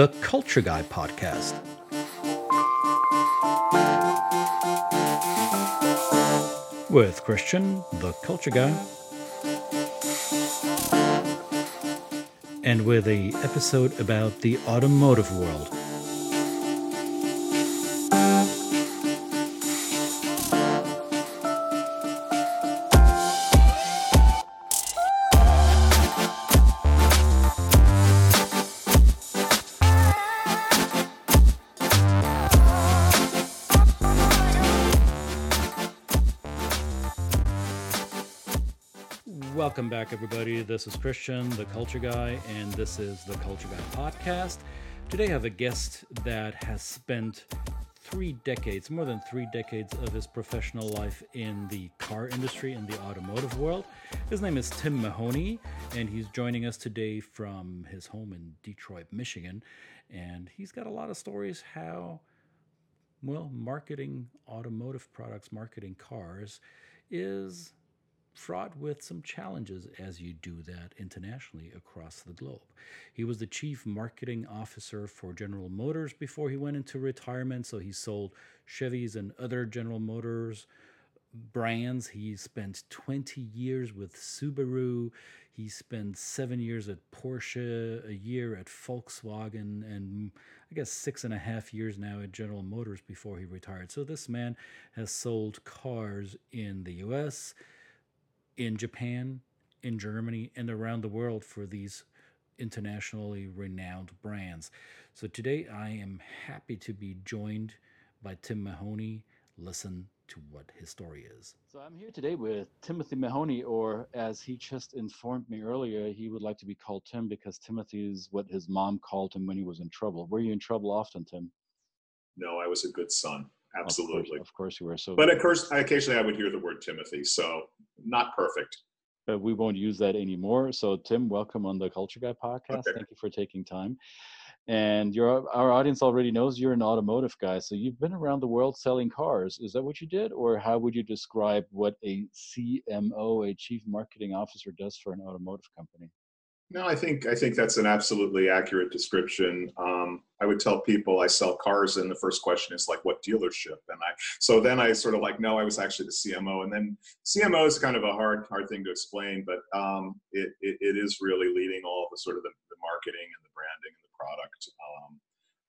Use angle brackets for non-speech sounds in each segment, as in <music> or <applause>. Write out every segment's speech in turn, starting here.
the Culture Guy podcast. With Christian, the Culture Guy, and with a episode about the automotive world. Back, everybody. This is Christian, the Culture Guy, and this is the Culture Guy podcast. Today, I have a guest that has spent three decades, more than three decades of his professional life in the car industry, in the automotive world. His name is Tim Mahoney, and he's joining us today from his home in Detroit, Michigan. And he's got a lot of stories how, well, marketing automotive products, marketing cars is fraught with some challenges as you do that internationally across the globe. He was the chief marketing officer for General Motors before he went into retirement, so he sold Chevys and other General Motors brands. He spent 20 years with Subaru. He spent seven years at Porsche, a year at Volkswagen, and I guess six and a half years now at General Motors before he retired. So this man has sold cars in the US, in Japan, in Germany, and around the world for these internationally renowned brands. So today I am happy to be joined by Tim Mahoney. Listen to what his story is. So I'm here today with Timothy Mahoney, or as he just informed me earlier, he would like to be called Tim because Timothy is what his mom called him when he was in trouble. Were you in trouble often, Tim? No, I was a good son. Absolutely. Of course, of course you were. So, but of course, occasionally I would hear the word Timothy. So not perfect. But we won't use that anymore. So Tim, welcome on the Culture Guy podcast. Okay. Thank you for taking time. And your our audience already knows you're an automotive guy. So you've been around the world selling cars. Is that what you did, or how would you describe what a CMO, a chief marketing officer, does for an automotive company? No, I think I think that's an absolutely accurate description. Um, would tell people I sell cars, and the first question is like, "What dealership?" And I so then I sort of like, no, I was actually the CMO, and then CMO is kind of a hard hard thing to explain, but um, it, it, it is really leading all the sort of the, the marketing and the branding and the product um,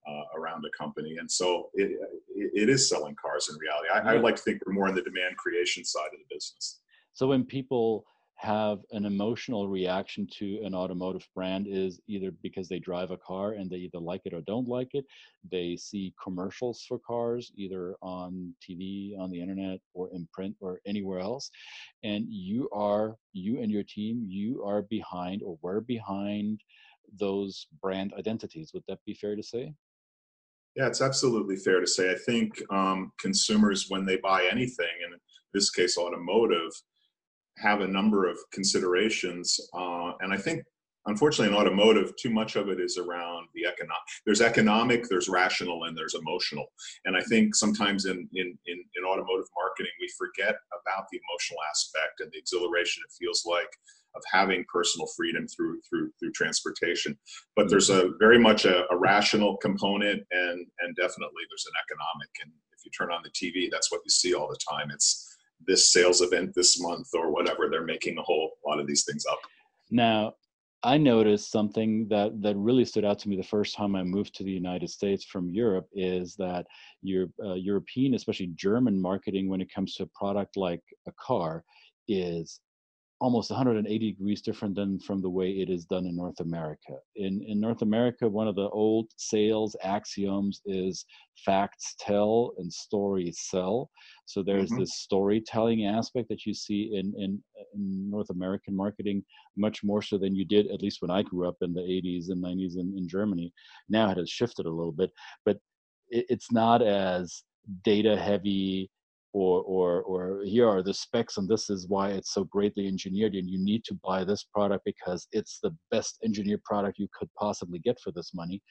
uh, around a company, and so it, it, it is selling cars in reality. I, I like to think we're more on the demand creation side of the business. So when people have an emotional reaction to an automotive brand is either because they drive a car and they either like it or don't like it. They see commercials for cars either on TV, on the internet, or in print or anywhere else. And you are, you and your team, you are behind or were behind those brand identities. Would that be fair to say? Yeah, it's absolutely fair to say. I think um, consumers, when they buy anything, in this case automotive, have a number of considerations. Uh, and I think, unfortunately, in automotive, too much of it is around the economic. There's economic, there's rational, and there's emotional. And I think sometimes in, in, in, in automotive marketing, we forget about the emotional aspect and the exhilaration it feels like of having personal freedom through through through transportation. But there's a very much a, a rational component, and and definitely there's an economic. And if you turn on the TV, that's what you see all the time. It's this sales event this month or whatever. They're making a whole lot of these things up. Now, I noticed something that that really stood out to me the first time I moved to the United States from Europe is that your uh, European, especially German marketing, when it comes to a product like a car, is almost 180 degrees different than from the way it is done in North America. In in North America, one of the old sales axioms is facts tell and stories sell. So there's mm-hmm. this storytelling aspect that you see in, in in North American marketing much more so than you did at least when I grew up in the 80s and 90s in, in Germany. Now it has shifted a little bit, but it, it's not as data heavy or or or here are the specs and this is why it's so greatly engineered and you need to buy this product because it's the best engineered product you could possibly get for this money.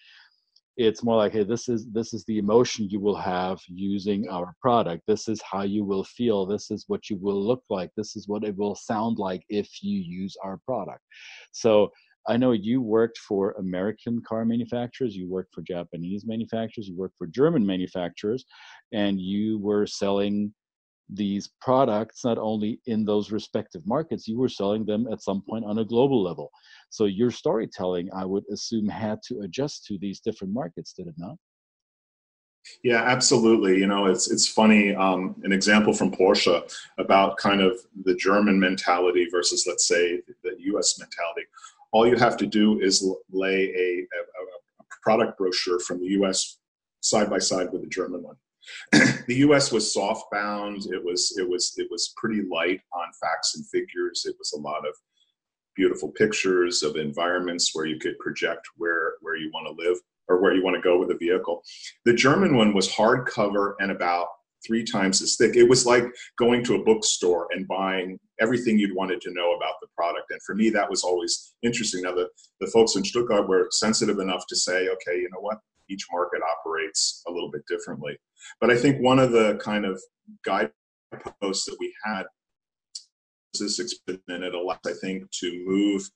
It's more like hey this is this is the emotion you will have using our product. This is how you will feel. This is what you will look like. This is what it will sound like if you use our product. So I know you worked for American car manufacturers, you worked for Japanese manufacturers, you worked for German manufacturers, and you were selling these products not only in those respective markets, you were selling them at some point on a global level. So your storytelling, I would assume, had to adjust to these different markets, did it not? Yeah, absolutely. You know, it's it's funny. Um, an example from Porsche about kind of the German mentality versus, let's say, the U.S. mentality. All you have to do is lay a, a, a product brochure from the U.S. side by side with the German one. <clears throat> the U.S. was soft bound. It was it was it was pretty light on facts and figures. It was a lot of beautiful pictures of environments where you could project where where you want to live or where you want to go with a vehicle. The German one was hardcover and about three times as thick. It was like going to a bookstore and buying everything you'd wanted to know about the product. And for me, that was always interesting. Now, the, the folks in Stuttgart were sensitive enough to say, okay, you know what? Each market operates a little bit differently. But I think one of the kind of guideposts that we had this experiment, it allowed, I think, to move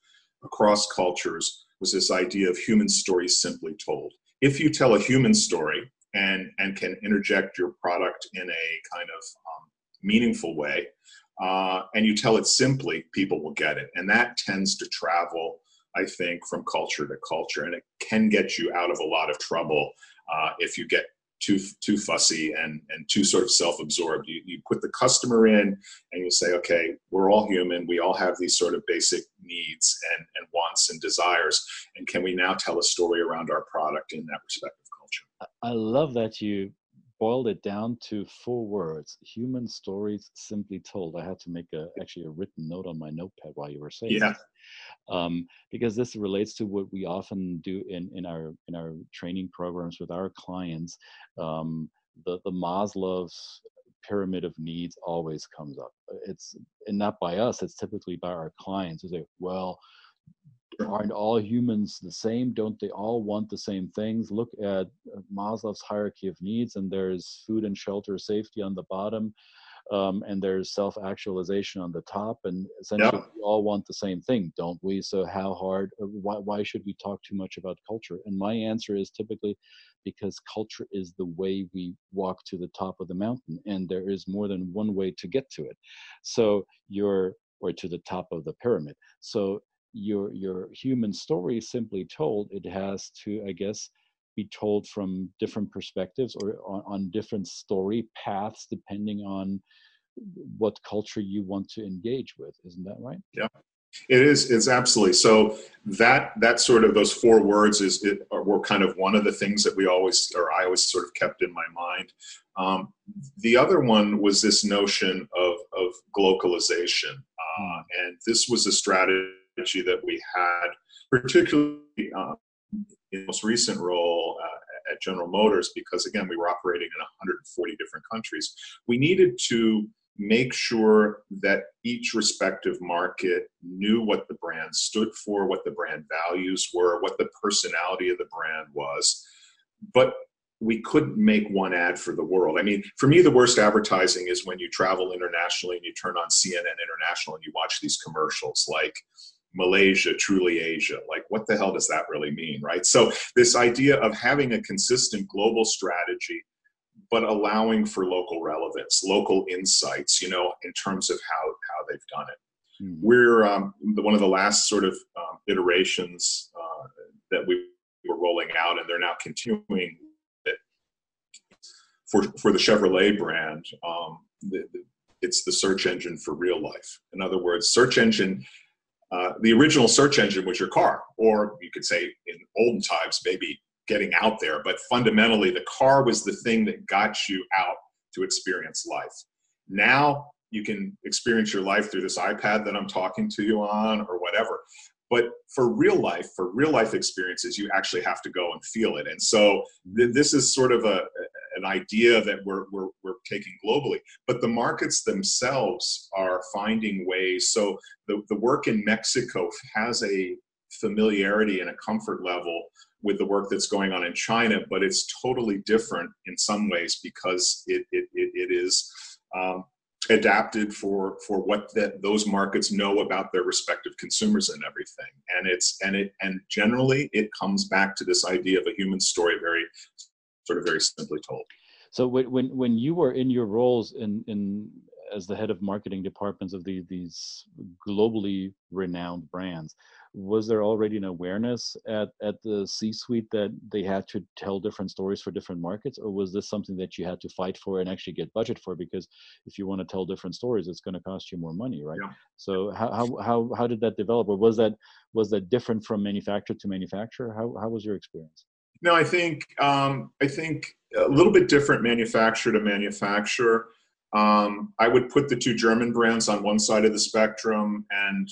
across cultures was this idea of human stories simply told. If you tell a human story and, and can interject your product in a kind of um, meaningful way, uh, and you tell it simply, people will get it. And that tends to travel, I think, from culture to culture. And it can get you out of a lot of trouble uh, if you get too too fussy and and too sort of self-absorbed. You you put the customer in and you say, okay, we're all human. We all have these sort of basic needs and, and wants and desires. And can we now tell a story around our product in that respective culture? I love that you boiled it down to four words human stories simply told i had to make a actually a written note on my notepad while you were saying yeah um, because this relates to what we often do in, in our in our training programs with our clients. Um, the the Maslow's pyramid of needs always comes up. It's and not by us. It's typically by our clients who say, "Well, aren't all humans the same? Don't they all want the same things? Look at Maslow's hierarchy of needs, and there's food and shelter, safety on the bottom um, and there's self-actualization on the top and essentially yeah. we all want the same thing don't we so how hard uh, why, why should we talk too much about culture and my answer is typically because culture is the way we walk to the top of the mountain and there is more than one way to get to it so you're or to the top of the pyramid so your your human story simply told it has to i guess be told from different perspectives or on, on different story paths depending on what culture you want to engage with. Isn't that right? Yeah. It is it's absolutely. So that that sort of those four words is it were kind of one of the things that we always or i always sort of kept in my mind. Um, the other one was this notion of of globalization uh, hmm. and this was a strategy that we had particularly uh, in most recent role uh, at General Motors, because again, we were operating in 140 different countries, we needed to make sure that each respective market knew what the brand stood for, what the brand values were, what the personality of the brand was. But we couldn't make one ad for the world. I mean, for me, the worst advertising is when you travel internationally and you turn on CNN International and you watch these commercials like, Malaysia, truly Asia. Like, what the hell does that really mean, right? So, this idea of having a consistent global strategy, but allowing for local relevance, local insights, you know, in terms of how, how they've done it. Mm-hmm. We're um, the, one of the last sort of um, iterations uh, that we were rolling out, and they're now continuing it for, for the Chevrolet brand. Um, the, the, it's the search engine for real life. In other words, search engine uh, the original search engine was your car, or you could say in olden times, maybe getting out there. But fundamentally, the car was the thing that got you out to experience life. Now you can experience your life through this iPad that I'm talking to you on, or whatever. But for real life, for real life experiences, you actually have to go and feel it. And so th- this is sort of a, an idea that we're, we're, we're taking globally. But the markets themselves are finding ways. So the, the work in Mexico has a familiarity and a comfort level with the work that's going on in China, but it's totally different in some ways because it, it, it, it is um, adapted for for what that those markets know about their respective consumers and everything and it's and it and generally it comes back to this idea of a human story very sort of very simply told. So when when, you were in your roles in in as the head of marketing departments of the, these globally renowned brands was there already an awareness at, at the c-suite that they had to tell different stories for different markets? Or was this something that you had to fight for and actually get budget for? Because if you want to tell different stories it's going to cost you more money right? Yeah. so how, how, how, how did that develop? Or was that was that different from manufacturer to manufacturer? How, how was your experience no i think um, i think a little bit different manufacturer to manufacturer um, i would put the two german brands on one side of the spectrum and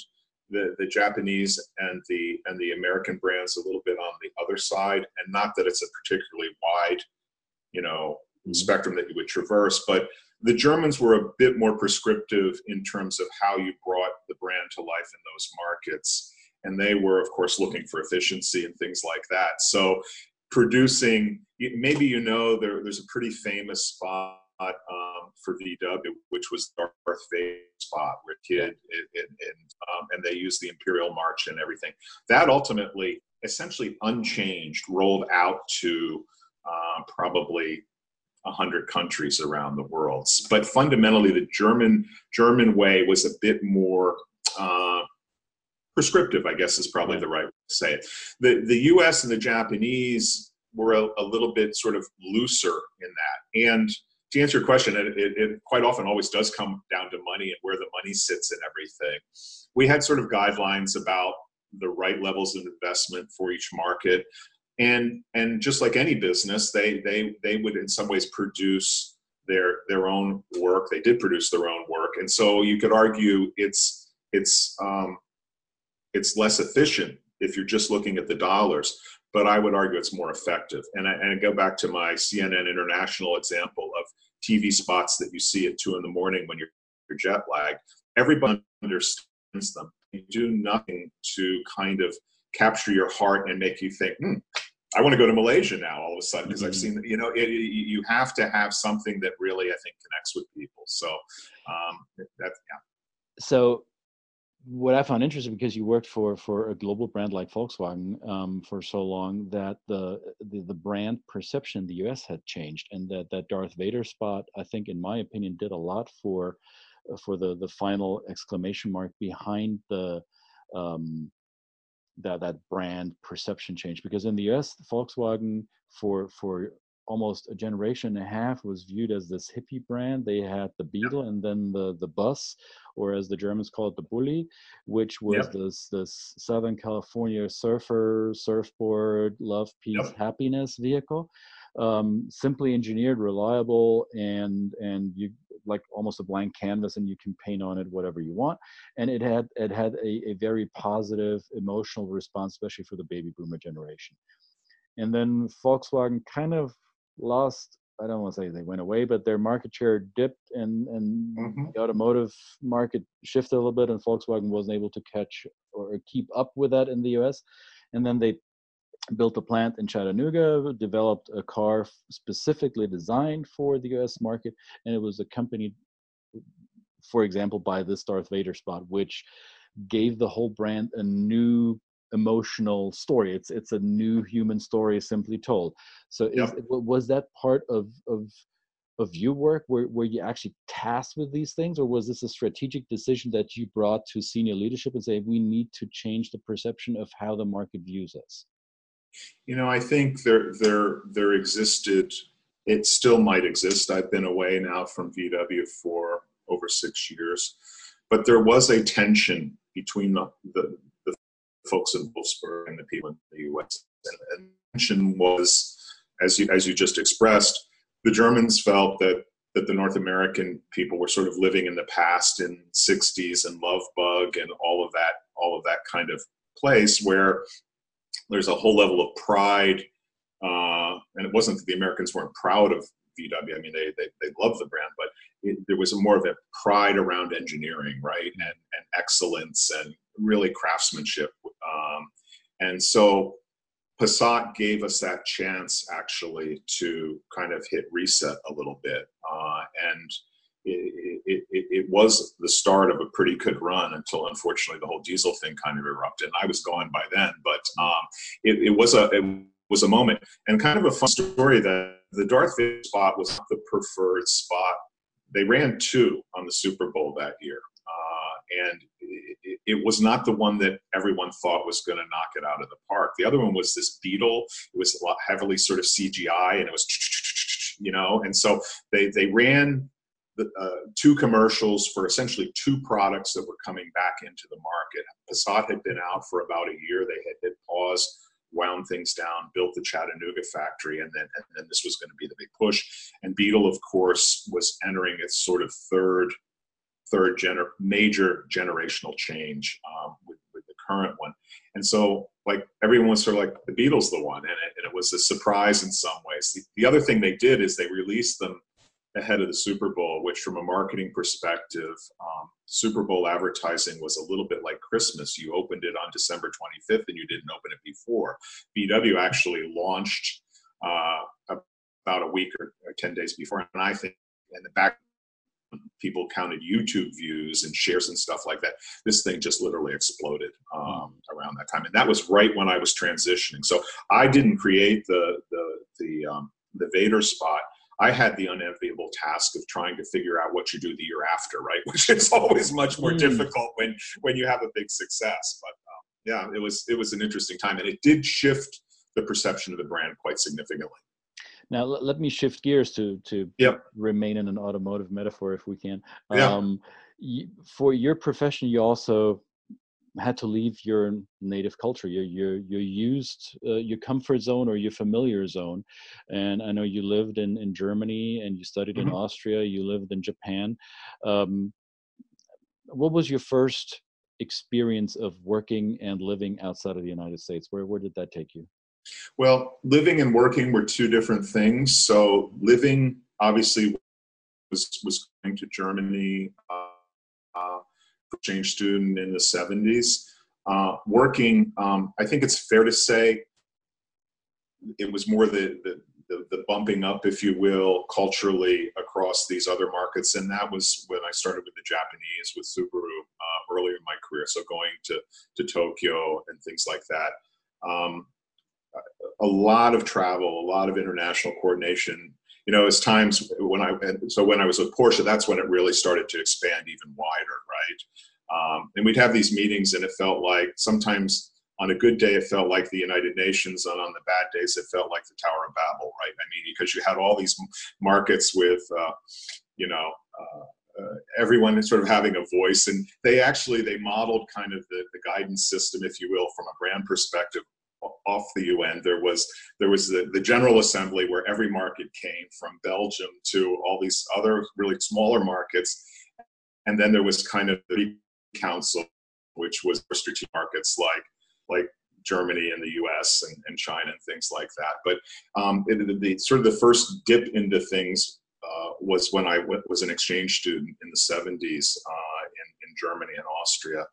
the, the Japanese and the and the American brands a little bit on the other side, and not that it's a particularly wide, you know, mm-hmm. spectrum that you would traverse, but the Germans were a bit more prescriptive in terms of how you brought the brand to life in those markets, and they were, of course, looking for efficiency and things like that. So, producing maybe you know there, there's a pretty famous spot um, for VW, which was the Darth Vader spot with Kid, and, and, um, and they used the Imperial March and everything. That ultimately, essentially unchanged, rolled out to uh, probably hundred countries around the world. But fundamentally, the German German way was a bit more. Uh, prescriptive, I guess is probably the right way to say it. The the U.S. and the Japanese were a, a little bit sort of looser in that, and to answer your question, it, it, it, quite often always does come down to money and where the money sits and everything. We had sort of guidelines about the right levels of investment for each market, and and just like any business, they they they would in some ways produce their their own work. They did produce their own work, and so you could argue it's it's um, it's less efficient if you're just looking at the dollars but I would argue it's more effective. And I, and I go back to my CNN International example of TV spots that you see at two in the morning when you're, you're jet lagged. Everybody understands them. You do nothing to kind of capture your heart and make you think, hmm, I want to go to Malaysia now all of a sudden because mm-hmm. I've seen, you know, it, you have to have something that really, I think, connects with people. So um, that's, yeah. So what I found interesting because you worked for for a global brand like Volkswagen um, for so long that the, the, the brand perception in the U.S. had changed, and that that Darth Vader spot, I think, in my opinion, did a lot for uh, for the the final exclamation mark behind the um, that that brand perception change. Because in the U.S., Volkswagen for for almost a generation and a half was viewed as this hippie brand. They had the Beetle and then the the bus, or as the Germans call it, the Bully, which was yep. this this Southern California surfer, surfboard, love, peace, yep. happiness vehicle. Um, simply engineered, reliable, and and you like almost a blank canvas, and you can paint on it whatever you want. And it had it had a, a very positive emotional response, especially for the baby boomer generation. And then Volkswagen kind of lost I don't want to say they went away, but their market share dipped and, and mm-hmm. the automotive market shifted a little bit, and Volkswagen wasn't able to catch or keep up with that in the US. And then they built a plant in Chattanooga, developed a car specifically designed for the US market, and it was accompanied, for example, by this Darth Vader spot, which gave the whole brand a new emotional story. It's it's a new mm-hmm. human story simply told. So is, yep. was that part of of of your work where, were you actually tasked with these things or was this a strategic decision that you brought to senior leadership and say we need to change the perception of how the market views us you know i think there there there existed it still might exist i've been away now from vw for over six years but there was a tension between the, the, folks in Wolfsburg and the people in the U.S. And, and mention was, as you as you just expressed, the Germans felt that that the North American people were sort of living in the past in 60s and love bug and all of that all of that kind of place where there's a whole level of pride uh, and it wasn't that the Americans weren't proud of VW. I mean, they they, they love the brand, but it, there was more of a pride around engineering, right, and and excellence and really craftsmanship. Um, and so Passat gave us that chance actually to kind of hit reset a little bit, uh, and it, it, it, it, was the start of a pretty good run until unfortunately the whole diesel thing kind of erupted. And I was gone by then, but um, it, was a it was a moment and kind of a fun story that the Darth Vader spot was the preferred spot. They ran two on the Super Bowl that year, and it, it, was not the one that everyone thought was going to knock it out of the park. The other one was this beetle. It was a lot heavily sort of CGI, and it was you know, and so they they ran the, uh, two commercials for essentially two products that were coming back into the market. Passat had been out for about a year. They had hit pause, wound things down, built the Chattanooga factory, and then and then this was going to be the big push. And Beetle, of course, was entering its sort of third third gener- major generational change um, with, with the current one. And so, like everyone was sort of like the Beetle's, the one, and it, and it was a surprise in some ways. The, the other thing they did is they released them ahead of the Super Bowl, which, from a marketing perspective, um, Super Bowl advertising was a little bit like Christmas. You opened it on December 25th and you didn't open it before. VW actually launched uh, about a week or, or 10 days before. And I think in the back, people counted YouTube views and shares and stuff like that. This thing just literally exploded um, around that time. And that was right when I was transitioning. So I didn't create the, the, the, um, the Vader spot I had the unenviable task of trying to figure out what you do the year after, right? <laughs> Which is always much more mm. difficult when when you have a big success. But um, yeah, it was it was an interesting time, and it did shift the perception of the brand quite significantly. Now let me shift gears to to yep. remain in an automotive metaphor if we can. Yeah. Um, for your profession, you also had to leave your native culture your your your used uh, your comfort zone or your familiar zone and i know you lived in in germany and you studied mm-hmm. in austria you lived in japan um, what was your first experience of working and living outside of the united states where where did that take you well living and working were two different things so living obviously was was going to germany uh, uh, exchange student in the 70s. Uh, working, um, I think it's fair to say it was more the, the, the, the, bumping up, if you will, culturally across these other markets. And that was when I started with the Japanese, with Subaru uh, earlier in my career. So going to, to Tokyo and things like that. Um, a lot of travel, a lot of international coordination. You know, as times when I so when I was with Porsche, that's when it really started to expand even wider, right? Um, and we'd have these meetings, and it felt like sometimes on a good day it felt like the United Nations, and on the bad days it felt like the Tower of Babel, right? I mean, because you had all these markets with, uh, you know. Uh, uh, everyone sort of having a voice and they actually they modeled kind of the, the guidance system if you will from a brand perspective off the UN, there was there was the, the General Assembly where every market came from Belgium to all these other really smaller markets, and then there was kind of the Council, which was strategic markets like like Germany and the U.S. and, and China and things like that. But um, it, the, sort of the first dip into things uh, was when I w- was an exchange student in the 70s uh, in, in Germany and Austria.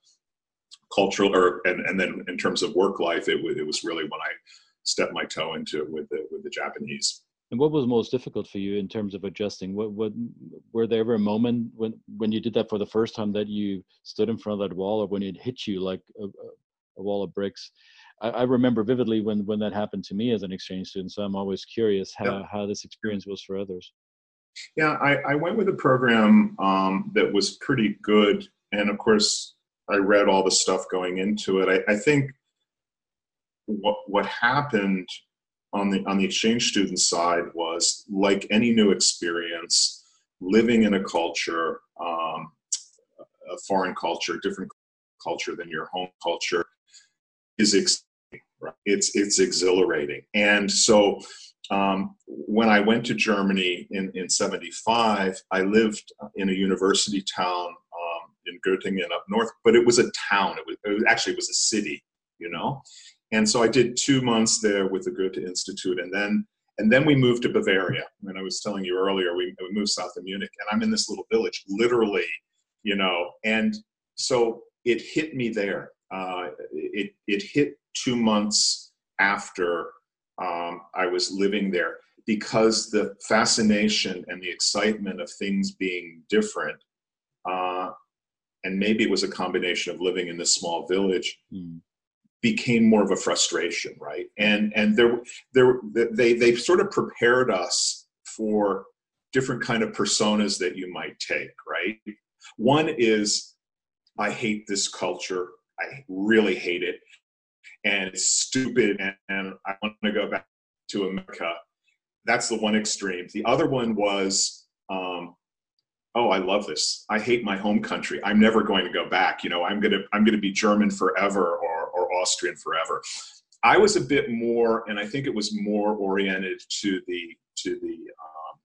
Cultural, or and, and then in terms of work life, it, it was really when I stepped my toe into it with the with the Japanese. And what was most difficult for you in terms of adjusting? What, what were there ever a moment when when you did that for the first time that you stood in front of that wall, or when it hit you like a, a wall of bricks? I, I, remember vividly when when that happened to me as an exchange student. So I'm always curious how yeah. how this experience was for others. Yeah, I, I went with a program um, that was pretty good, and of course, I read all the stuff going into it. I, I think what what happened on the on the exchange student side was like any new experience, living in a culture, um, a foreign culture, different culture than your home culture, is ex- it's it's exhilarating. And so um, when I went to Germany in in '75, I lived in a university town in Göttingen up north, but it was a town. It was, it was actually it was a city, you know and so I did two months there with the Goethe Institute, and then and then we moved to Bavaria. And I was telling you earlier, we, we moved south of Munich, and I'm in this little village, literally, you know. And so it hit me there. Uh, it it hit two months after um, I was living there because the fascination and the excitement of things being different uh, and maybe it was a combination of living in this small village, mm. became more of a frustration, right? And and there there they they sort of prepared us for different kind of personas that you might take, right? One is I hate this culture. I really hate it. And it's stupid and, and I want to go back to America. That's the one extreme. The other one was um, oh i love this. I hate my home country. I'm never going to go back. You know i'm going to i'm going to be german forever or, or austrian forever. I was a bit more and i think it was more oriented to the to the um,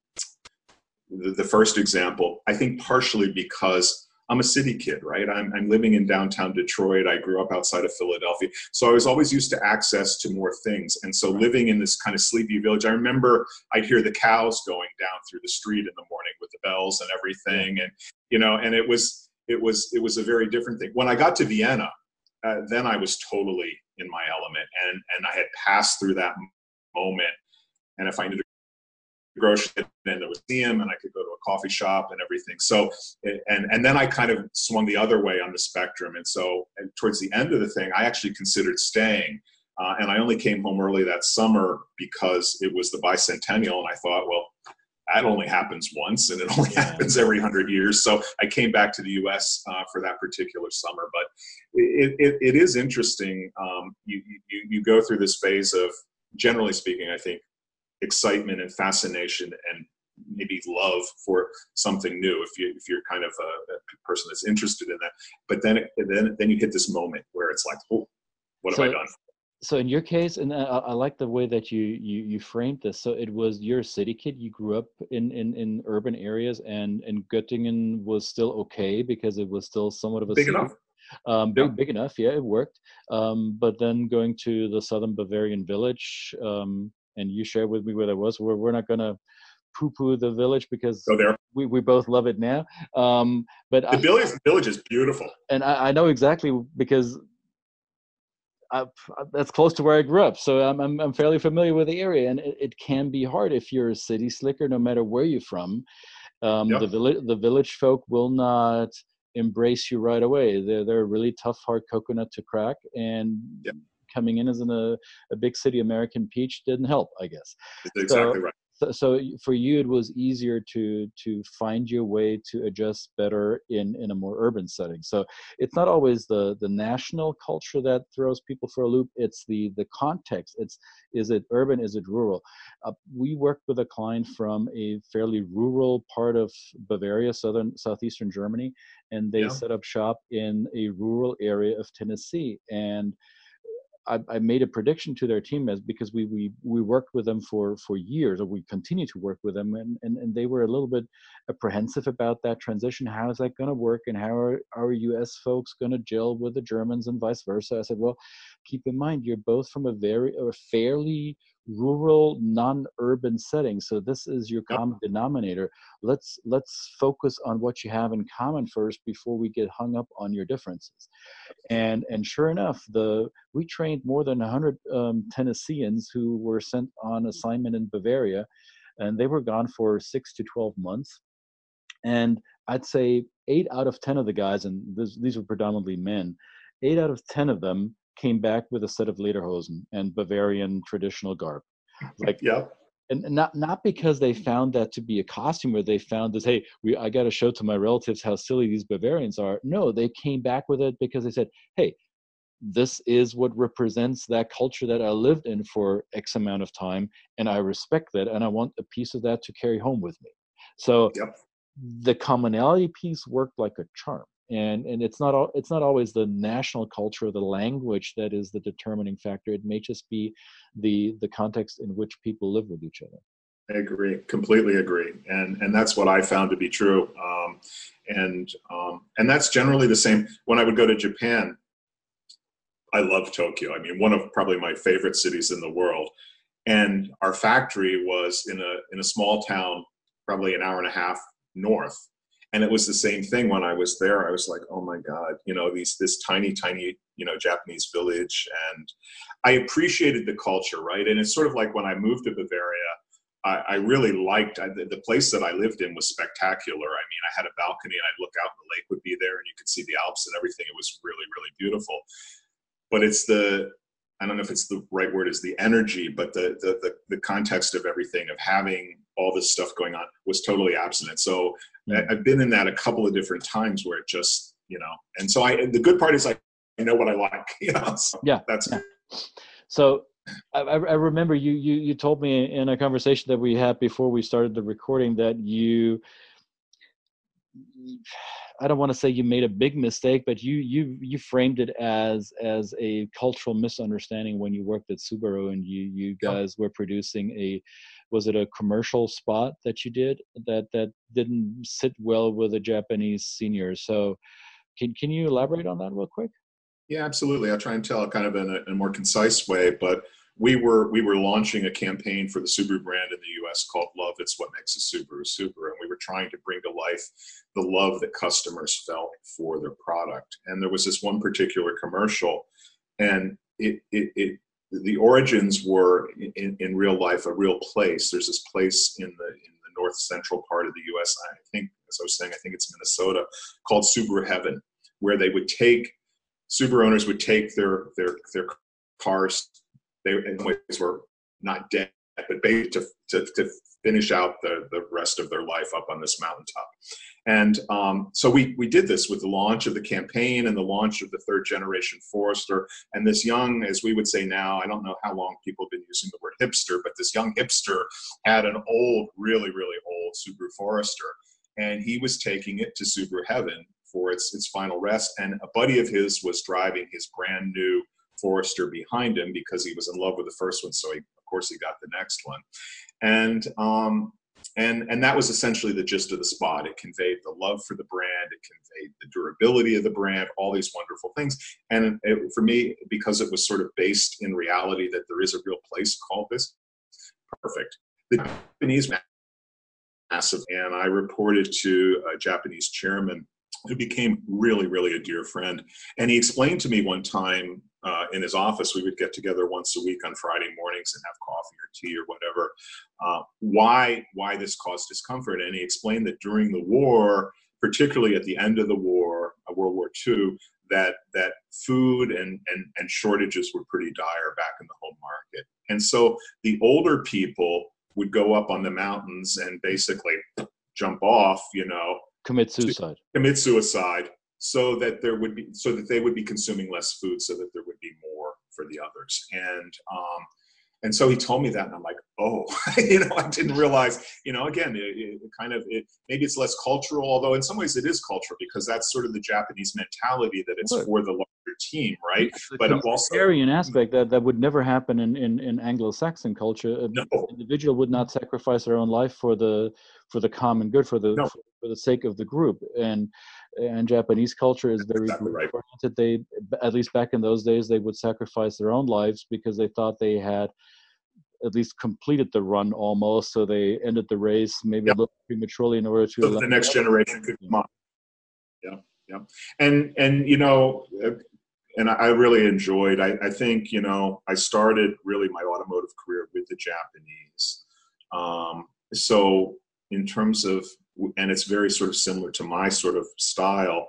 the, the first example i think partially because I'm a city kid, right? I'm, I'm living in downtown Detroit. I grew up outside of Philadelphia. So I was always used to access to more things. And so living in this kind of sleepy village, I remember I'd hear the cows going down through the street in the morning with the bells and everything. And, you know, and it was, it was, it was a very different thing. When I got to Vienna, uh, then I was totally in my element and, and I had passed through that moment. And if I needed grocery and the museum and I could go to a coffee shop and everything. So, and, and then I kind of swung the other way on the spectrum. And so and towards the end of the thing, I actually considered staying. Uh, and I only came home early that summer because it was the bicentennial. And I thought, well, that only happens once and it only yeah. happens every hundred years. So I came back to the US uh, for that particular summer. But it, it, it is interesting. Um, you, you, you go through this phase of, generally speaking, I think excitement and fascination and maybe love for something new if you if you're kind of a, a person that's interested in that. But then it, then then you hit this moment where it's like oh what so, have i done? so in your case and I, I, like the way that you, you you framed this. So it was you're a city kid you grew up in in, in urban areas and and göttingen was still okay because it was still somewhat of a big city. enough. Um, big, yeah. big enough yeah it worked. Um, but then going to the southern bavarian village um, and you shared with me where that was. We're, we're not going to poo-poo the village because we, we both love it now. Um, but the I, village, village is beautiful, and I, I know exactly because I, that's close to where I grew up, so I'm, I'm, I'm fairly familiar with the area, and it, it, can be hard if you're a city slicker, no matter where you're from. Um, yep. The village, the village folk will not embrace you right away. They're they're a really tough, hard coconut to crack, and yep coming in as in a, a big city American peach didn't help, I guess. That's exactly so, right. So, so for you, it was easier to to find your way to adjust better in in a more urban setting. So it's not always the the national culture that throws people for a loop. It's the the context. It's is it urban? Is it rural? Uh, we worked with a client from a fairly rural part of Bavaria, southern southeastern Germany, and they yeah. set up shop in a rural area of Tennessee and I, I, made a prediction to their team as because we we we worked with them for for years or we continue to work with them and and, and they were a little bit apprehensive about that transition. How is that going to work and how are our us folks going to gel with the germans and vice versa? I said well keep in mind you're both from a very a fairly rural non-urban setting so this is your common denominator. Let's let's focus on what you have in common first before we get hung up on your differences. And and sure enough the we trained more than 100 um, tennesseans who were sent on assignment in bavaria and they were gone for six to 12 months. And i'd say eight out of ten of the guys and this, these were predominantly men eight out of ten of them came back with a set of lederhosen and Bavarian traditional garb. Like, <laughs> yeah. And not not because they found that to be a costume, where they found this, hey, we I got to show to my relatives how silly these Bavarians are. No, they came back with it because they said, hey, this is what represents that culture that I lived in for X amount of time, and I respect that, and I want a piece of that to carry home with me. So yep. the commonality piece worked like a charm and and it's not it's not always the national culture or the language that is the determining factor. It may just be the the context in which people live with each other. I agree completely agree and and that's what i found to be true um, and um, and that's generally the same. When i would go to japan i love tokyo i mean one of probably my favorite cities in the world and our factory was in a in a small town probably an hour and a half north and it was the same thing when i was there i was like oh my god you know these this tiny tiny you know japanese village and i appreciated the culture right and it's sort of like when i moved to bavaria I, I really liked I, the, place that I lived in was spectacular. I mean, I had a balcony and I'd look out and the lake would be there and you could see the Alps and everything. It was really, really beautiful. But it's the, I don't know if it's the right word is the energy, but the, the, the, the context of everything of having all this stuff going on was totally absent. So mm. I've been in that a couple of different times where it just, you know, and so I, the good part is I, I know what I like, <laughs> you know, so yeah, that's, yeah. so I, I remember you, you you told me in a conversation that we had before we started the recording that you I don't want to say you made a big mistake, but you you you framed it as as a cultural misunderstanding when you worked at Subaru and you you guys were producing a was it a commercial spot that you did that that didn't sit well with the Japanese seniors. So can can you elaborate on that real quick? Yeah, absolutely. I'll try and tell it kind of in a, in a more concise way, but we were we were launching a campaign for the Subaru brand in the U.S. called "Love It's What Makes a Subaru Subaru," and we were trying to bring to life the love that customers felt for their product. And there was this one particular commercial, and it it, it the origins were in, in real life a real place. There's this place in the in the north central part of the U.S. I think, as I was saying, I think it's Minnesota, called Subaru Heaven, where they would take Subaru owners would take their their their cars. They in ways were not dead, but to, to, to finish out the, the rest of their life up on this mountaintop. And um, so we, we did this with the launch of the campaign and the launch of the third generation Forester. And this young, as we would say now, I don't know how long people have been using the word hipster, but this young hipster had an old, really, really old Subaru Forester. And he was taking it to Subaru Heaven for its its final rest. And a buddy of his was driving his brand new Forester behind him because he was in love with the first one. So he, of course, he got the next one, and um, and and that was essentially the gist of the spot. It conveyed the love for the brand. It conveyed the durability of the brand. All these wonderful things. And it, for me, because it was sort of based in reality that there is a real place called this, perfect. The Japanese massive, and I reported to a Japanese chairman who became really, really a dear friend. And he explained to me one time uh, in his office, we would get together once a week on Friday mornings and have coffee or tea or whatever. Uh, why why this caused discomfort? And he explained that during the war, particularly at the end of the war, uh, World War II, that that food and, and and shortages were pretty dire back in the home market. And so the older people would go up on the mountains and basically jump off, you know, commit suicide commit suicide so that there would be so that they would be consuming less food so that there would be more for the others. And um, and so he told me that and i'm like oh <laughs> you know i didn't realize you know again it, it kind of it, maybe it's less cultural although in some ways it is cultural because that's sort of the japanese mentality that it's for the larger team right? But also aryan aspect that that would never happen in in, in anglo-saxon culture. No. an individual would not sacrifice their own life for the for the common good for the no. for, for the sake of the group. And and Japanese culture is very exactly right. oriented. They, at least back in those days, they would sacrifice their own lives because they thought they had at least completed the run almost. So they ended the race maybe yep. a little prematurely in order to so the next generation could come on. Yeah, yeah, and and you know, uh, and I really enjoyed. I, I think you know, I started really my automotive career with the Japanese. Um, so in terms of and it's very sort of similar to my sort of style.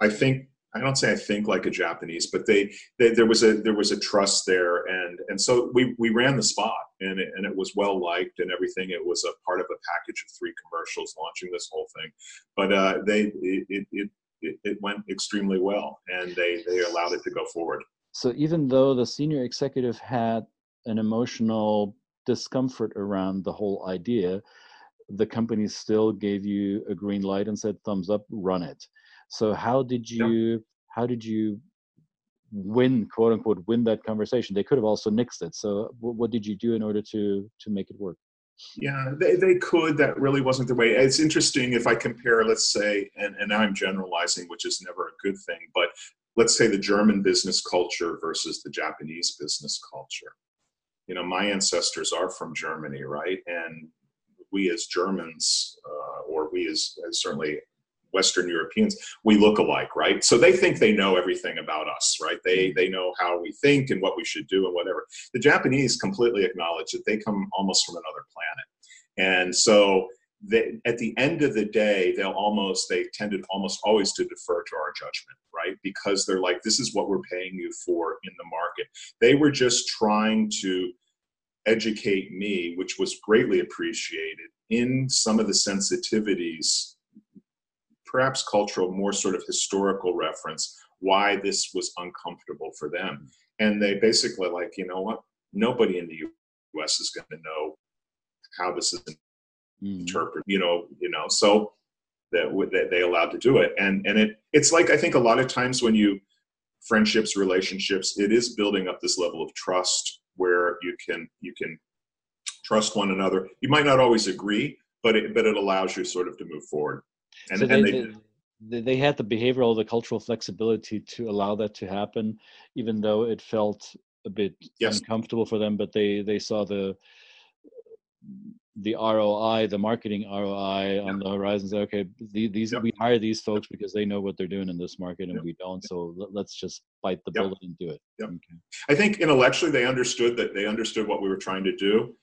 I think I don't say I think like a Japanese, but they, they, there was a there was a trust there, and and so we we ran the spot, and it, and it was well liked and everything. It was a part of a package of three commercials launching this whole thing, but uh, they it, it it it went extremely well, and they they allowed it to go forward. So even though the senior executive had an emotional discomfort around the whole idea, the company still gave you a green light and said thumbs up run it. So how did you yeah. how did you win quote unquote win that conversation? They could have also nixed it. So what did you do in order to to make it work? Yeah they, they could. That really wasn't the way. It's interesting if i compare let's say and, and i'm generalizing which is never a good thing but let's say the german business culture versus the japanese business culture. You know my ancestors are from germany right? And we as Germans, uh, or we as, as, certainly Western Europeans, we look alike, right? So they think they know everything about us, right? They they know how we think and what we should do and whatever. The Japanese completely acknowledge that they come almost from another planet, and so they, at the end of the day, they'll almost they tended almost always to defer to our judgment, right? Because they're like, this is what we're paying you for in the market. They were just trying to educate me, which was greatly appreciated in some of the sensitivities, perhaps cultural, more sort of historical reference, why this was uncomfortable for them. And they basically like, you know what? Nobody in the US is going to know how this is mm. interpreted, you know, you know, so that, that they allowed to do it. And, and it, it's like, I think a lot of times when you, friendships, relationships, it is building up this level of trust where you can you can trust one another. You might not always agree, but it but it allows you sort of to move forward. And, so they, and they, they, they had the behavioral, the cultural flexibility to allow that to happen, even though it felt a bit yes. uncomfortable for them. But they they saw the the ROI, the marketing ROI on the horizon. Say, okay, these yep. we hire these folks because they know what they're doing in this market, and yep. we don't. So let's just bite the yep. bullet and do it. Okay. I think intellectually they understood that they understood what we were trying to do.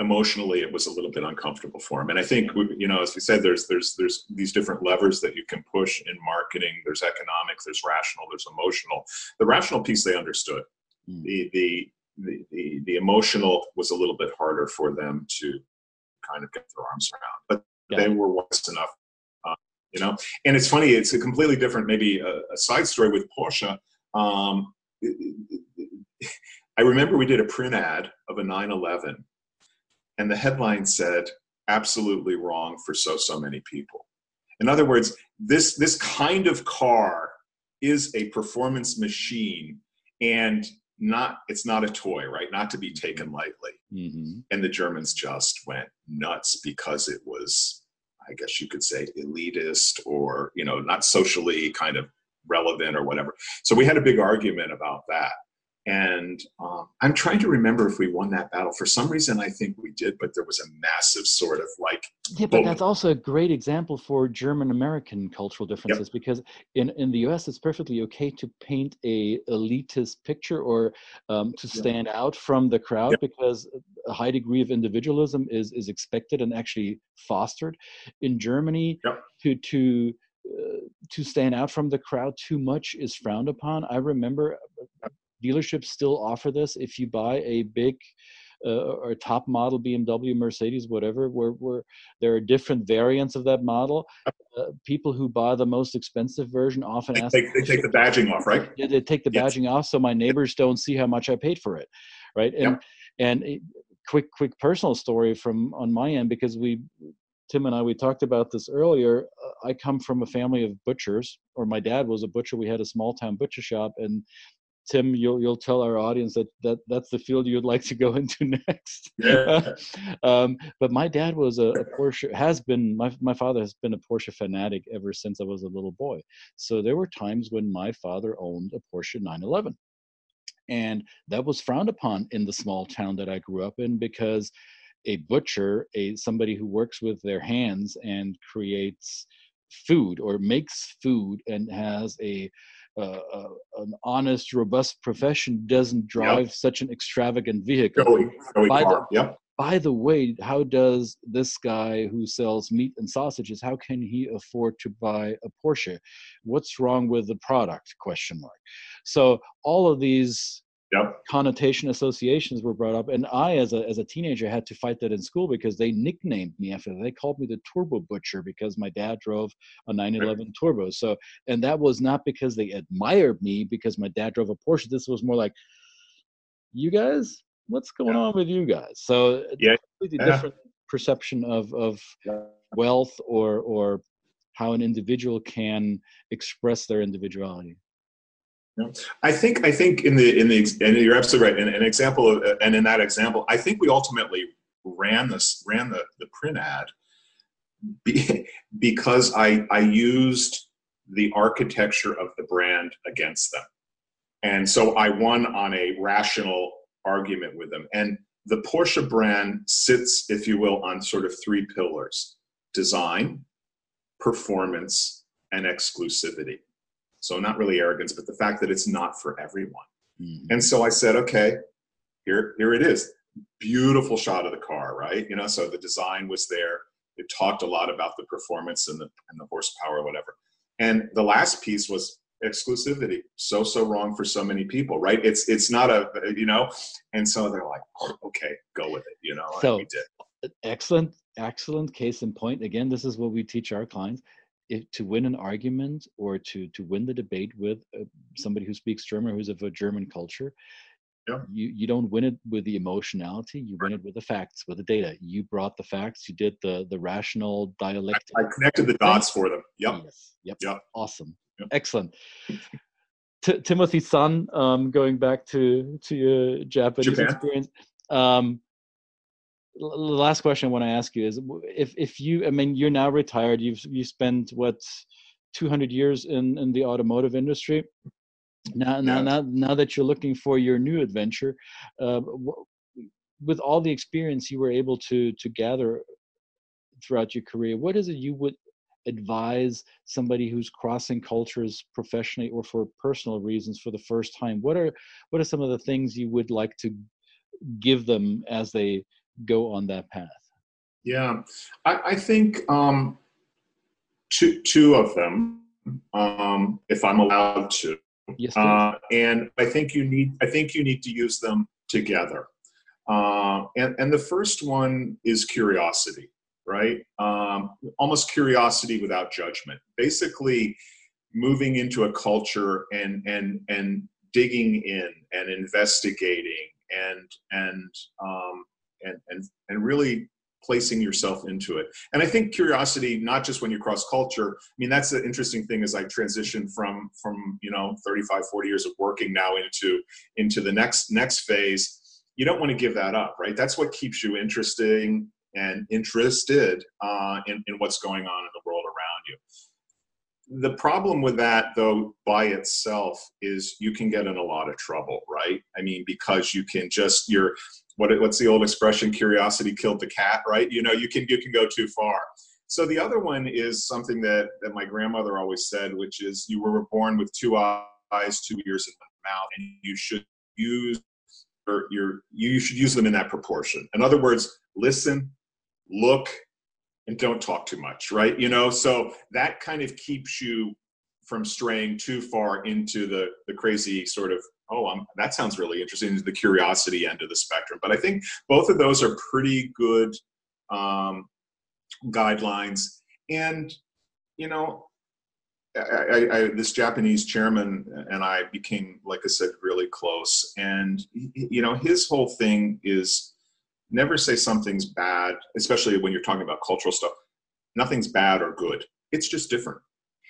Emotionally, it was a little bit uncomfortable for them, and I think you know, as we said, there's there's there's these different levers that you can push in marketing. There's economics, there's rational, there's emotional. The rational piece they understood. Mm. The the the, the, the emotional was a little bit harder for them to kind of get their arms around, but yeah. they were wise enough, uh, you know. And it's funny; it's a completely different, maybe a, a side story with Porsche. Um, <laughs> I remember we did a print ad of a 911, and the headline said, "Absolutely wrong for so so many people." In other words, this this kind of car is a performance machine, and not it's not a toy right? Not to be taken lightly. Mm-hmm. and the germans just went nuts because it was i guess you could say elitist or you know not socially kind of relevant or whatever. So we had a big argument about that and um, I'm trying to remember if we won that battle. For some reason, I think we did, but there was a massive sort of like. Yeah, but that's also a great example for German American cultural differences yep. because in, in the US, it's perfectly okay to paint a elitist picture or um, to stand yep. out from the crowd yep. because a high degree of individualism is, is expected and actually fostered. In Germany, to, to uh, to stand out from the crowd too much is frowned upon. I remember dealerships still offer this if you buy a big uh, or top model BMW, Mercedes, whatever, where, where there are different variants of that model. Uh, people who buy the most expensive version often they ask. Take, they take the badging off, right? Yeah, they take the yes. badging off so my neighbors don't see how much I paid for it, right? And yep. and it, quick quick personal story from on my end because we Tim and I we talked about this earlier. Uh, I come from a family of butchers, or my dad was a butcher. We had a small town butcher shop, and Tim, you'll you'll tell our audience that, that that's the field you'd like to go <laughs> into next. Yeah. <laughs> um, but my dad was a, a, Porsche, has been my my father has been a Porsche fanatic ever since I was a little boy. So there were times when my father owned a Porsche 911, and that was frowned upon in the small town that I grew up in because a butcher, a somebody who works with their hands and creates food or makes food and has a uh, uh, an honest, robust profession doesn't drive yep. such an extravagant vehicle. Joey, Joey by, the, yep. by the way, how does this guy who sells meat and sausages, how can he afford to buy a Porsche? What's wrong with the product? Question mark. So all of these yep. connotation associations were brought up and i as a, as a teenager had to fight that in school because they nicknamed me after that. they called me the turbo butcher because my dad drove a 911 turbo so and that was not because they admired me because my dad drove a porsche this was more like you guys what's going yeah. on with you guys so uh, yeah. completely yeah. different perception of of wealth or or how an individual can express their individuality I think I think in the in the and you're absolutely right. In an example of, uh, and in that example, I think we ultimately ran this ran the the print ad be, <laughs> because I I used the architecture of the brand against them, and so I won on a rational argument with them. And the Porsche brand sits, if you will, on sort of three pillars: design, performance, and exclusivity. So not really arrogance, but the fact that it's not for everyone. Mm-hmm. And so I said, okay, here, here it is. Beautiful shot of the car, right? You know, so the design was there. It talked a lot about the performance and the and the horsepower, whatever. And the last piece was exclusivity. So so wrong for so many people, right? It's it's not a you know, and so they're like, okay, go with it, you know. So we did. excellent, excellent case in point. Again, this is what we teach our clients if, to win an argument or to to win the debate with uh, somebody who speaks German, who's of a German culture, yeah. you you don't win it with the emotionality. You win it with the facts, with the data. You brought the facts. You did the the rational dialectic. I, I connected the dots for them. Yep. Yes. Yep. Yep. Awesome. Yep. Excellent. T- Timothy-san, um, going back to to your Japanese Japan. experience. Um, the last question I want to ask you is if if you I mean you're now retired you've you spent what 200 years in in the automotive industry now now yeah. now now that you're looking for your new adventure uh, with all the experience you were able to to gather throughout your career what is it you would advise somebody who's crossing cultures professionally or for personal reasons for the first time what are what are some of the things you would like to give them as they go on that path? Yeah, I, I think um, two two of them, um, if I'm allowed to. Yes. Uh, and I think you need I think you need to use them together. Uh, and and the first one is curiosity, right? Um, almost curiosity without judgment. Basically, moving into a culture and and and digging in and investigating and and um, and and and really placing yourself into it. And I think curiosity, not just when you cross culture, I mean, that's the interesting thing as I transition from, from, you know, 35, 40 years of working now into, into the next, next phase, you don't want to give that up, right? That's what keeps you interesting and interested uh, in, in what's going on in the world around you. The problem with that, though, by itself is you can get in a lot of trouble, right? I mean, because you can just, you're, what what's the old expression curiosity killed the cat right? You know you can you can go too far. So the other one is something that that my grandmother always said which is you were born with two eyes two ears and a mouth and you should use or your you should use them in that proportion. In other words listen look and don't talk too much right? You know so that kind of keeps you from straying too far into the the crazy sort of oh, I'm, that sounds really interesting, the curiosity end of the spectrum. But I think both of those are pretty good um, guidelines. And, you know, I, I, this Japanese chairman and I became, like I said, really close. And, you know, his whole thing is never say something's bad, especially when you're talking about cultural stuff. Nothing's bad or good. It's just different.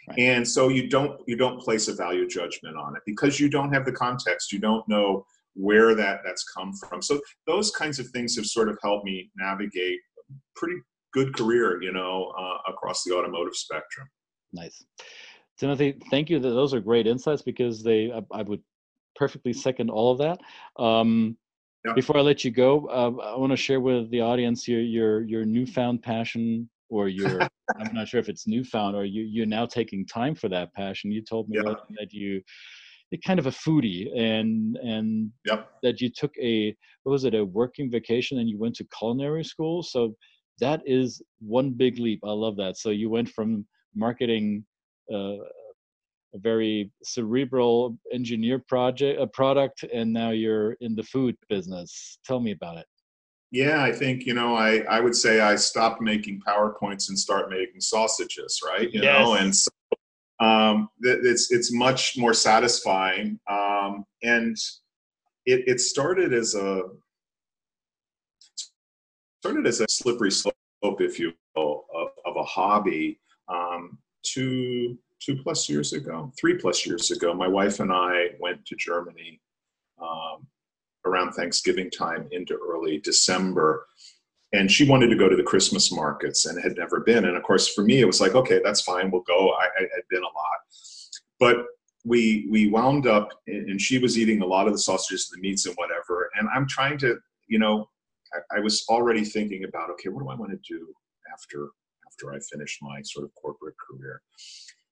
Right. And so you don't you don't place a value judgment on it because you don't have the context. You don't know where that that's come from. So those kinds of things have sort of helped me navigate a pretty good career, you know, uh, across the automotive spectrum. Nice, Timothy. Thank you. Those are great insights because they I, I would perfectly second all of that. Um, yeah. Before I let you go, uh, I want to share with the audience your your your newfound passion or <laughs> you're i'm not sure if it's newfound or you you're now taking time for that passion. You told me yeah. that you you're kind of a foodie and and yep. that you took a what was it a working vacation and you went to culinary school? So that is one big leap. I love that. So you went from marketing uh, a very cerebral engineer project a product and now you're in the food business. Tell me about it yeah, I think you know I I would say I stopped making powerpoints and start making sausages, right? You yes. know, and so, um, it's it's much more satisfying, um, and it it started as a started as a slippery slope, if you will, of, of a hobby. Um, two two plus years ago, three plus years ago, my wife and I went to Germany um, around Thanksgiving time into early December. And she wanted to go to the Christmas markets and had never been. And of course, for me, it was like, okay, that's fine, we'll go. I, I had been a lot. But we we wound up and she was eating a lot of the sausages and the meats and whatever and i'm trying to you know I, I, was already thinking about okay what do i want to do after after i finish my sort of corporate career.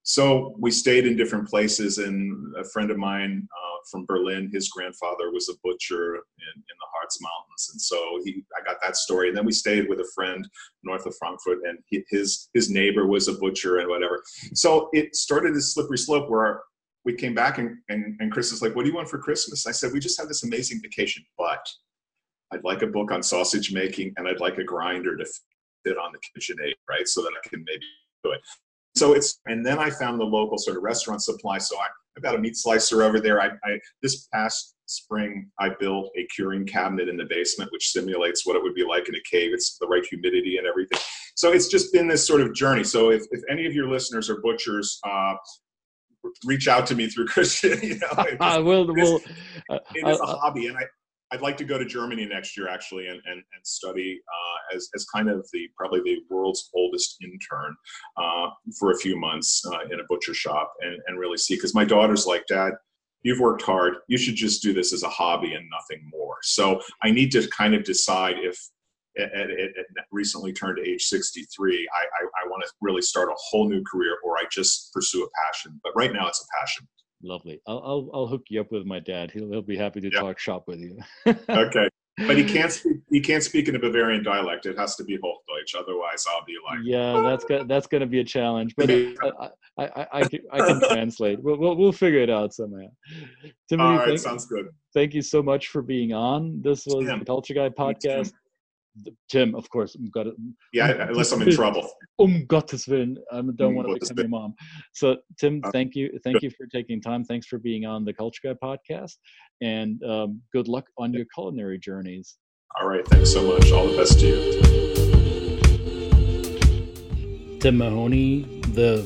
So we stayed in different places, and a friend of mine uh, from Berlin, his grandfather was a butcher in, in the Harz Mountains, and so he, I got that story. And then we stayed with a friend north of Frankfurt, and he, his his neighbor was a butcher and whatever. So it started this slippery slope where we came back, and, and, and Chris is like, "What do you want for Christmas?" I said, "We just have this amazing vacation, but I'd like a book on sausage making, and I'd like a grinder to fit on the KitchenAid right, so that I can maybe do it." So it's, and then I found the local sort of restaurant supply. So I, I've got a meat slicer over there. I, I this past spring I built a curing cabinet in the basement, which simulates what it would be like in a cave. It's the right humidity and everything. So it's just been this sort of journey. So if, if any of your listeners are butchers, uh, reach out to me through <laughs> Christian. You know, <laughs> I will. Will. Uh, it is a uh, hobby, and I I'd like to go to Germany next year actually and, and, and study uh, as, as kind of the probably the world's oldest intern uh, for a few months uh, in a butcher shop and, and really see because my daughter's like dad you've worked hard. You should just do this as a hobby and nothing more. So I need to kind of decide if at, at, at recently turned age 63 I, I, I want to really start a whole new career or I just pursue a passion. But right now it's a passion Lovely. I'll, I'll, I'll hook you up with my dad. He'll he'll be happy to yep. talk shop with you. okay, <laughs> but he can't speak. He can't speak in a Bavarian dialect. It has to be Hochdeutsch. Otherwise, I'll be like. Yeah, that's go, that's going to be a challenge. But I, uh, I, I, I, can, I can translate. We'll, we'll, we'll figure it out somehow. Timothy, All right, thank, sounds good. Thank you so much for being on. This was the Culture Guy podcast. Tim, of course, um got it. Yeah, unless I'm in <laughs> trouble. Um Gottes Willen, I don't want to become your mom. So, Tim, uh, thank you, thank you for taking time. Thanks for being on the Culture Guy podcast, and um, good luck on your culinary journeys. All right, thanks so much. All the best to you. Tim Mahoney, the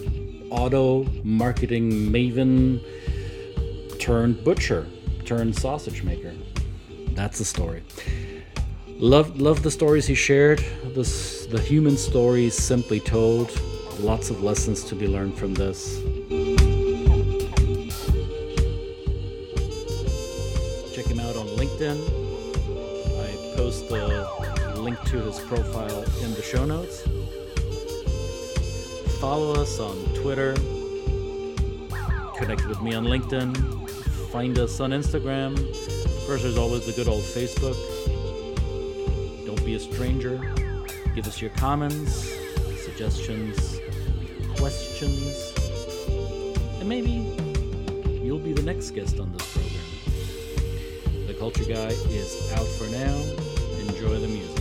auto marketing maven turned butcher turned sausage maker. That's the story. Love, love the stories he shared. This, the human stories simply told. Lots of lessons to be learned from this. Check him out on LinkedIn. I post the link to his profile in the show notes. Follow us on Twitter. Connect with me on LinkedIn. Find us on Instagram. Of course, there's always the good old Facebook a stranger. Give us your comments, suggestions, questions, and maybe you'll be the next guest on this program. The Culture Guy is out for now. Enjoy the music.